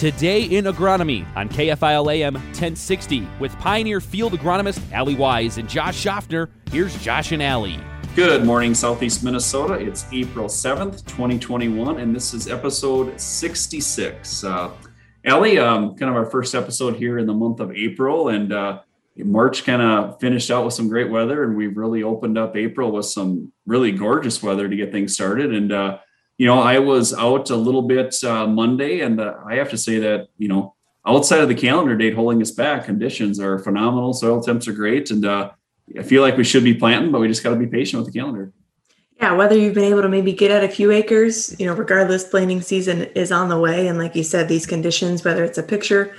Today in Agronomy on KFIL AM 1060 with Pioneer Field Agronomist Allie Wise and Josh Schaffner. Here's Josh and Allie. Good morning, Southeast Minnesota. It's April 7th, 2021, and this is episode 66. Uh, Allie, um, kind of our first episode here in the month of April, and uh, March kind of finished out with some great weather, and we've really opened up April with some really gorgeous weather to get things started. And uh, you know, I was out a little bit uh, Monday, and uh, I have to say that you know, outside of the calendar date holding us back, conditions are phenomenal. Soil temps are great, and uh, I feel like we should be planting, but we just got to be patient with the calendar. Yeah, whether you've been able to maybe get at a few acres, you know, regardless, planting season is on the way. And like you said, these conditions, whether it's a picture,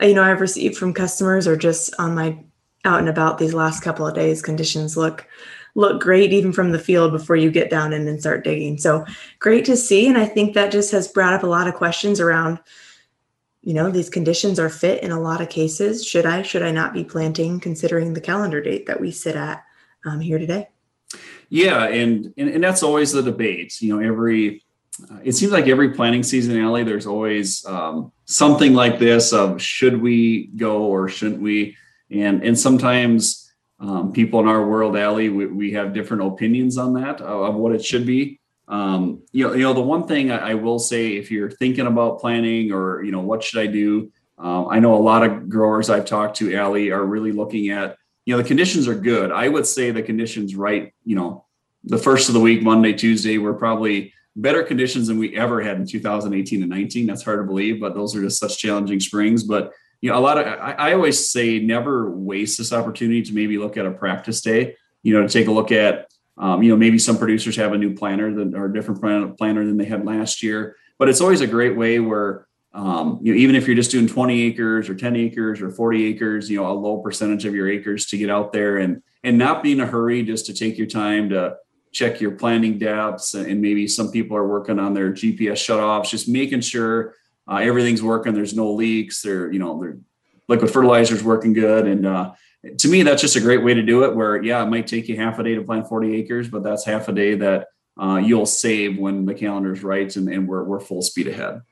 you know, I've received from customers or just on my out and about these last couple of days, conditions look look great even from the field before you get down in and start digging. So great to see. And I think that just has brought up a lot of questions around, you know, these conditions are fit in a lot of cases. Should I, should I not be planting considering the calendar date that we sit at um, here today? Yeah. And, and, and that's always the debate, you know, every, uh, it seems like every planting season, Allie, there's always um, something like this of should we go or shouldn't we? And, and sometimes, um, people in our world, Allie, we, we have different opinions on that of, of what it should be. Um, you know, you know, the one thing I, I, will say, if you're thinking about planning or you know, what should I do? Um, I know a lot of growers I've talked to, Allie, are really looking at you know the conditions are good. I would say the conditions right. You know, the first of the week, Monday, Tuesday, were probably better conditions than we ever had in 2018 and 19. That's hard to believe, but those are just such challenging springs. But you know, a lot of I, I always say never waste this opportunity to maybe look at a practice day. You know, to take a look at um, you know maybe some producers have a new planter that or a different planter than they had last year. But it's always a great way where um, you know, even if you're just doing 20 acres or 10 acres or 40 acres, you know, a low percentage of your acres to get out there and and not be in a hurry, just to take your time to check your planting depths. And maybe some people are working on their GPS shutoffs, just making sure uh, everything's working. There's no leaks. There, you know, their liquid fertilizer's working good. And uh, to me, that's just a great way to do it. Where yeah, it might take you half a day to plant 40 acres, but that's half a day that uh, you'll save when the calendar's right and, and we're we're full speed ahead.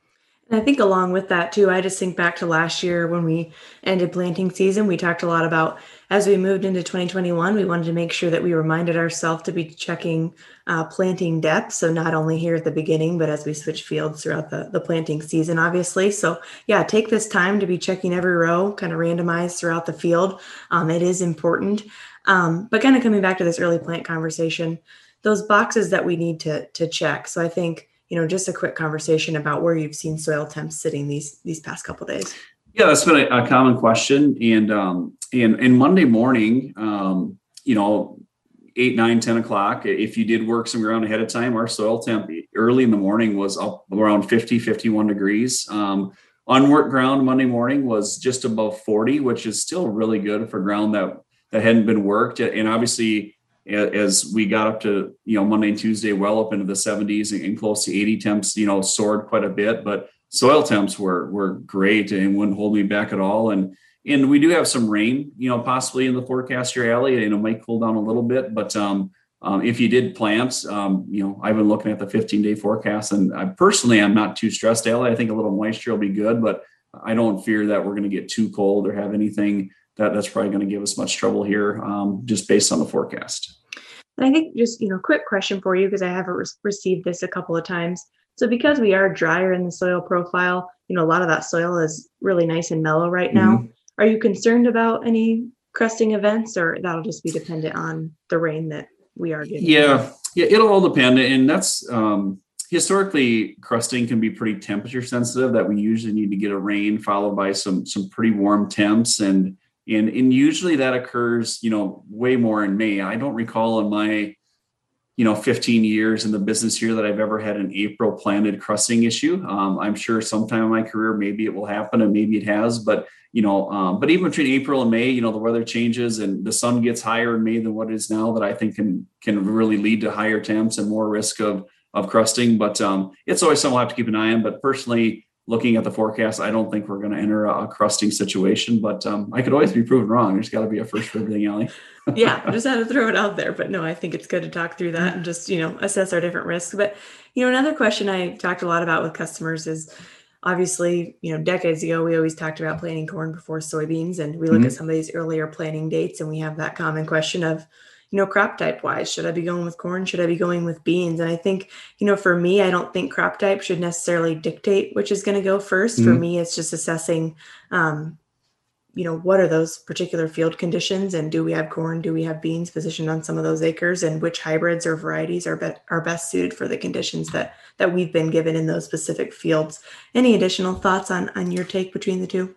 I think along with that too, I just think back to last year when we ended planting season. We talked a lot about as we moved into 2021, we wanted to make sure that we reminded ourselves to be checking uh, planting depth. So not only here at the beginning, but as we switch fields throughout the, the planting season, obviously. So yeah, take this time to be checking every row, kind of randomized throughout the field. Um, it is important. Um, but kind of coming back to this early plant conversation, those boxes that we need to to check. So I think you know, just a quick conversation about where you've seen soil temps sitting these these past couple days. Yeah, that's been a, a, common question, and um, and and Monday morning, um, you know, eight, nine, 10 o'clock. If you did work some ground ahead of time, our soil temp early in the morning was up around 50, 51 degrees. Um, unworked ground Monday morning was just above 40, which is still really good for ground that that hadn't been worked. And obviously, as we got up to you know Monday and Tuesday, well up into the 70s and close to 80 temps, you know, soared quite a bit. But soil temps were were great and wouldn't hold me back at all. And and we do have some rain, you know, possibly in the forecast here, Allie, and it might cool down a little bit, but um, um, if you did plant, um, you know, I've been looking at the 15 day forecast, and I personally I'm not too stressed, Allie. I think a little moisture will be good, but I don't fear that we're going to get too cold or have anything that that's probably going to give us much trouble here, um, just based on the forecast. And I think just you know, quick question for you because I haven't re- received this a couple of times. So because we are drier in the soil profile, you know, a lot of that soil is really nice and mellow right now. Mm-hmm. Are you concerned about any crusting events, or that'll just be dependent on the rain that we are getting? Yeah, yeah, it'll all depend, and that's um, historically crusting can be pretty temperature sensitive. That we usually need to get a rain followed by some some pretty warm temps and and and usually that occurs you know way more in may. I don't recall in my you know 15 years in the business here that i've ever had an april planted crusting issue. Um, i'm sure sometime in my career maybe it will happen and maybe it has but you know um, but even between april and may you know the weather changes and the sun gets higher in may than what it is now that i think can can really lead to higher temps and more risk of of crusting. But um, it's always something we'll have to keep an eye on. But personally looking at the forecast, I don't think we're going to enter a, crusting situation, but um, I could always be proven wrong. There's got to be a first for everything, Allie. yeah, I just had to throw it out there. But no, I think it's good to talk through that and just, you know, assess our different risks. But, you know, another question I talked a lot about with customers is obviously, you know, decades ago, we always talked about planting corn before soybeans. And we look mm-hmm. at some of these earlier planting dates and we have that common question of, you know, crop type wise, should I be going with corn? Should I be going with beans? And I think, you know, for me, I don't think crop type should necessarily dictate which is going to go 1st mm-hmm. For me, it's just assessing, um, you know what are those particular field conditions and do we have corn do we have beans positioned on some of those acres and which hybrids or varieties are, be- are best suited for the conditions that that we've been given in those specific fields any additional thoughts on on your take between the two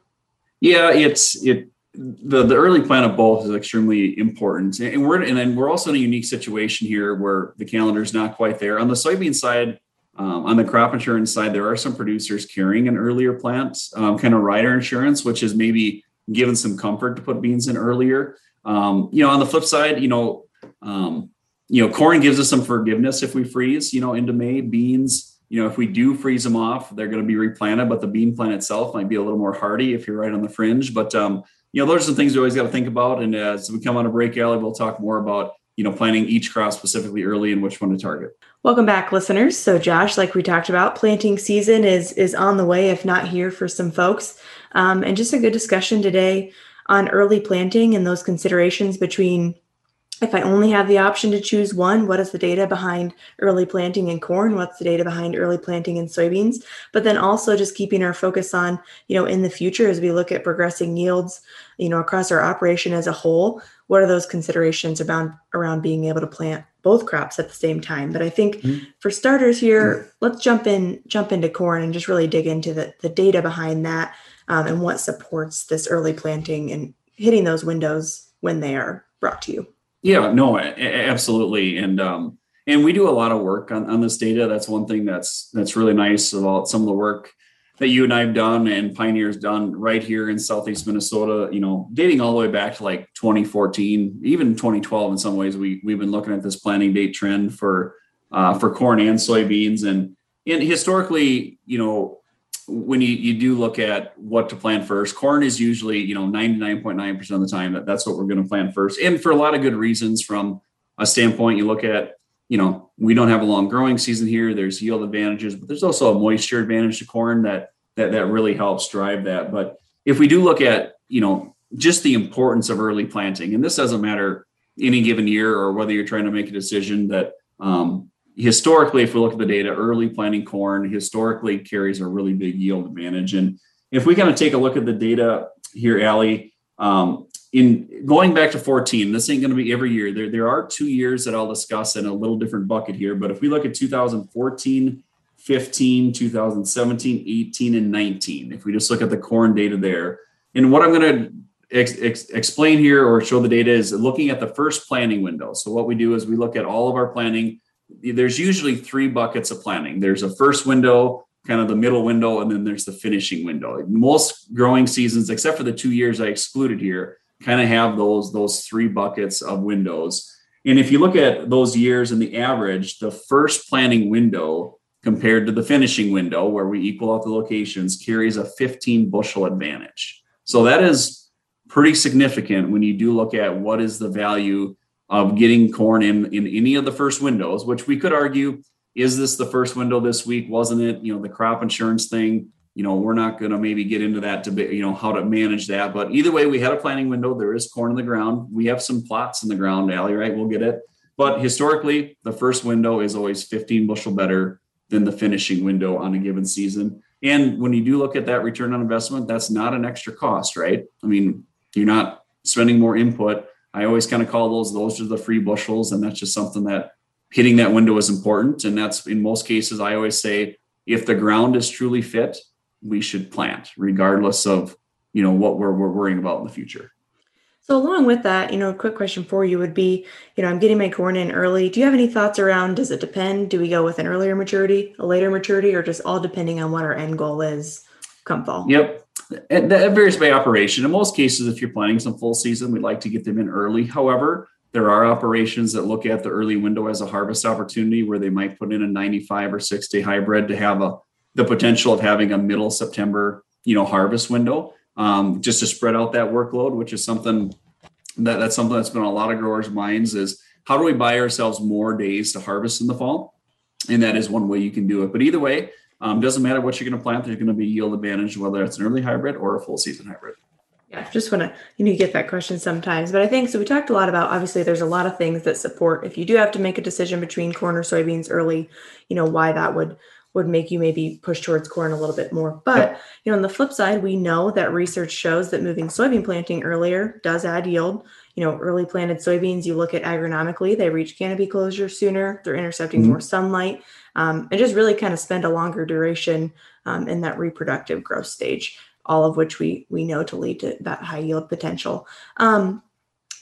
yeah it's it the the early plan of both is extremely important and we're and then we're also in a unique situation here where the calendar is not quite there on the soybean side um, on the crop insurance side, there are some producers carrying an earlier plant, um, kind of rider insurance, which is maybe given some comfort to put beans in earlier. Um, you know, on the flip side, you know, um, you know, corn gives us some forgiveness if we freeze, you know, into May. Beans, you know, if we do freeze them off, they're going to be replanted, but the bean plant itself might be a little more hardy if you're right on the fringe. But um, you know, those are some things we always got to think about. And as we come on a break, Allie, we'll talk more about you know planting each crop specifically early and which one to target. Welcome back, listeners. So, Josh, like we talked about, planting season is is on the way, if not here, for some folks. Um, and just a good discussion today on early planting and those considerations between if I only have the option to choose one, what is the data behind early planting in corn? What's the data behind early planting in soybeans? But then also just keeping our focus on, you know, in the future as we look at progressing yields, you know, across our operation as a whole, what are those considerations around around being able to plant both crops at the same time? But I think mm-hmm. for starters here, mm-hmm. let's jump in jump into corn and just really dig into the, the data behind that um, and what supports this early planting and hitting those windows when they are brought to you. Yeah, no, absolutely, and um, and we do a lot of work on, on this data. That's one thing that's that's really nice about some of the work that you and I've done and Pioneer's done right here in Southeast Minnesota. You know, dating all the way back to like 2014, even 2012. In some ways, we we've been looking at this planting date trend for uh, for corn and soybeans, and and historically, you know, when you, you do look at what to plant first, corn is usually, you know, 99.9% of the time that that's what we're going to plant first. And for a lot of good reasons from a standpoint, you look at, you know, we don't have a long growing season here. There's yield advantages, but there's also a moisture advantage to corn that, that, that really helps drive that. But if we do look at, you know, just the importance of early planting, and this doesn't matter any given year or whether you're trying to make a decision that, um, historically, if we look at the data, early planting corn historically carries a really big yield advantage. And if we kind of take a look at the data here, Allie, um, in going back to 14, this ain't going to be every year. There, there are two years that I'll discuss in a little different bucket here. But if we look at 2014, 15, 2017, 18, and 19, if we just look at the corn data there, and what I'm going to ex- ex- explain here or show the data is looking at the first planting window. So what we do is we look at all of our planting there's usually three buckets of planting. There's a first window, kind of the middle window, and then there's the finishing window. Most growing seasons, except for the two years I excluded here, kind of have those those three buckets of windows. And if you look at those years and the average, the first planting window compared to the finishing window, where we equal out the locations, carries a 15 bushel advantage. So that is pretty significant when you do look at what is the value of getting corn in in any of the first windows, which we could argue is this the first window this week? Wasn't it? You know, the crop insurance thing. You know, we're not going to maybe get into that debate. You know, how to manage that. But either way, we had a planting window. There is corn in the ground. We have some plots in the ground, Allie. Right? We'll get it. But historically, the first window is always 15 bushel better than the finishing window on a given season. And when you do look at that return on investment, that's not an extra cost, right? I mean, you're not spending more input I always kind of call those those are the free bushels, and that's just something that hitting that window is important. And that's in most cases, I always say if the ground is truly fit, we should plant, regardless of you know what we're, we're worrying about in the future. So along with that, you know, a quick question for you would be, you know, I'm getting my corn in early. Do you have any thoughts around does it depend? Do we go with an earlier maturity, a later maturity, or just all depending on what our end goal is come fall? Yep that varies by operation. In most cases, if you're planning some full season, we'd like to get them in early. However, there are operations that look at the early window as a harvest opportunity where they might put in a 95 or 6 day hybrid to have a the potential of having a middle September, you know, harvest window, um, just to spread out that workload, which is something that that's something that's been on a lot of growers' minds is how do we buy ourselves more days to harvest in the fall? And that is one way you can do it. But either way, Um, doesn't matter what you're going to plant, there's going to be yield advantage, whether it's an early hybrid or a full season hybrid. Yeah, just want to, you know, you get that question sometimes. But I think so. We talked a lot about obviously there's a lot of things that support if you do have to make a decision between corn or soybeans early, you know, why that would would make you maybe push towards corn a little bit more. But you know, on the flip side, we know that research shows that moving soybean planting earlier does add yield. You know, early planted soybeans, you look at agronomically, they reach canopy closure sooner. They're intercepting mm-hmm. more sunlight, um, and just really kind of spend a longer duration um, in that reproductive growth stage. All of which we we know to lead to that high yield potential. Um,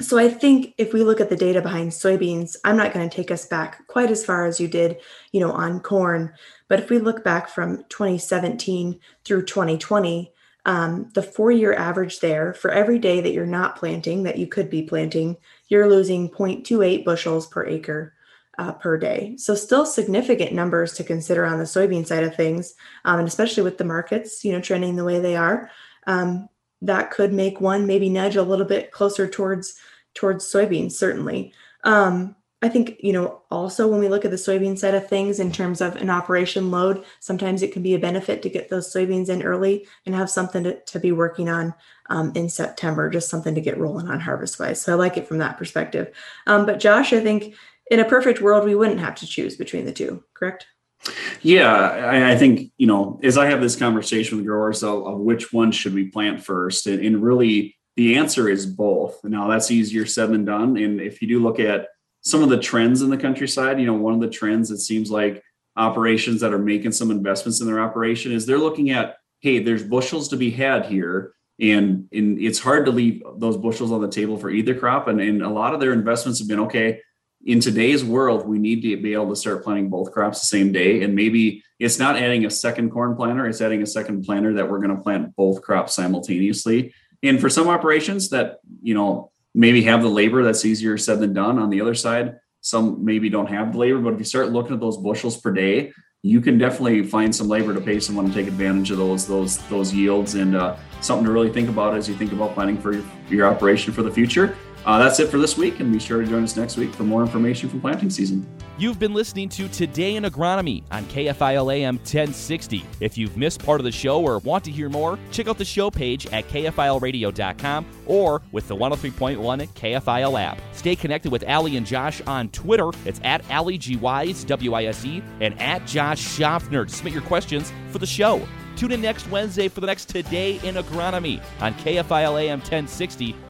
so I think if we look at the data behind soybeans, I'm not going to take us back quite as far as you did, you know, on corn. But if we look back from 2017 through 2020, um, the four year average there for every day that you're not planting, that you could be planting, you're losing 0.28 bushels per acre uh, per day. So, still significant numbers to consider on the soybean side of things, um, and especially with the markets, you know, trending the way they are. Um, that could make one maybe nudge a little bit closer towards towards soybeans certainly um, i think you know also when we look at the soybean side of things in terms of an operation load sometimes it can be a benefit to get those soybeans in early and have something to, to be working on um, in september just something to get rolling on harvest wise so i like it from that perspective um, but josh i think in a perfect world we wouldn't have to choose between the two correct yeah, I, I, think you know as I have this conversation with growers of, of which one should we plant first, and, and, really the answer is both. Now that's easier said than done. And if you do look at some of the trends in the countryside, you know one of the trends it seems like operations that are making some investments in their operation is they're looking at hey, there's bushels to be had here. And, and it's hard to leave those bushels on the table for either crop. And, and a lot of their investments have been okay in today's world, we need to be able to start planting both crops the same day. And maybe it's not adding a second corn planter, it's adding a second planter that we're going to plant both crops simultaneously. And for some operations that, you know, maybe have the labor, that's easier said than done. On the other side, some maybe don't have the labor, but if you start looking at those bushels per day, you can definitely find some labor to pay someone to take advantage of those those those yields and uh, something to really think about as you think about planning for your, your operation for the future. Uh, that's it for this week, and be sure to join us next week for more information from planting season. You've been listening to Today in Agronomy on KFIL AM 1060. If you've missed part of the show or want to hear more, check out the show page at KFILradio.com or with the 103.1 KFIL app. Stay connected with Allie and Josh on Twitter. It's at Allie G Wise, W I S E, and at Josh Schaffner to submit your questions for the show. Tune in next Wednesday for the next Today in Agronomy on KFIL AM 1060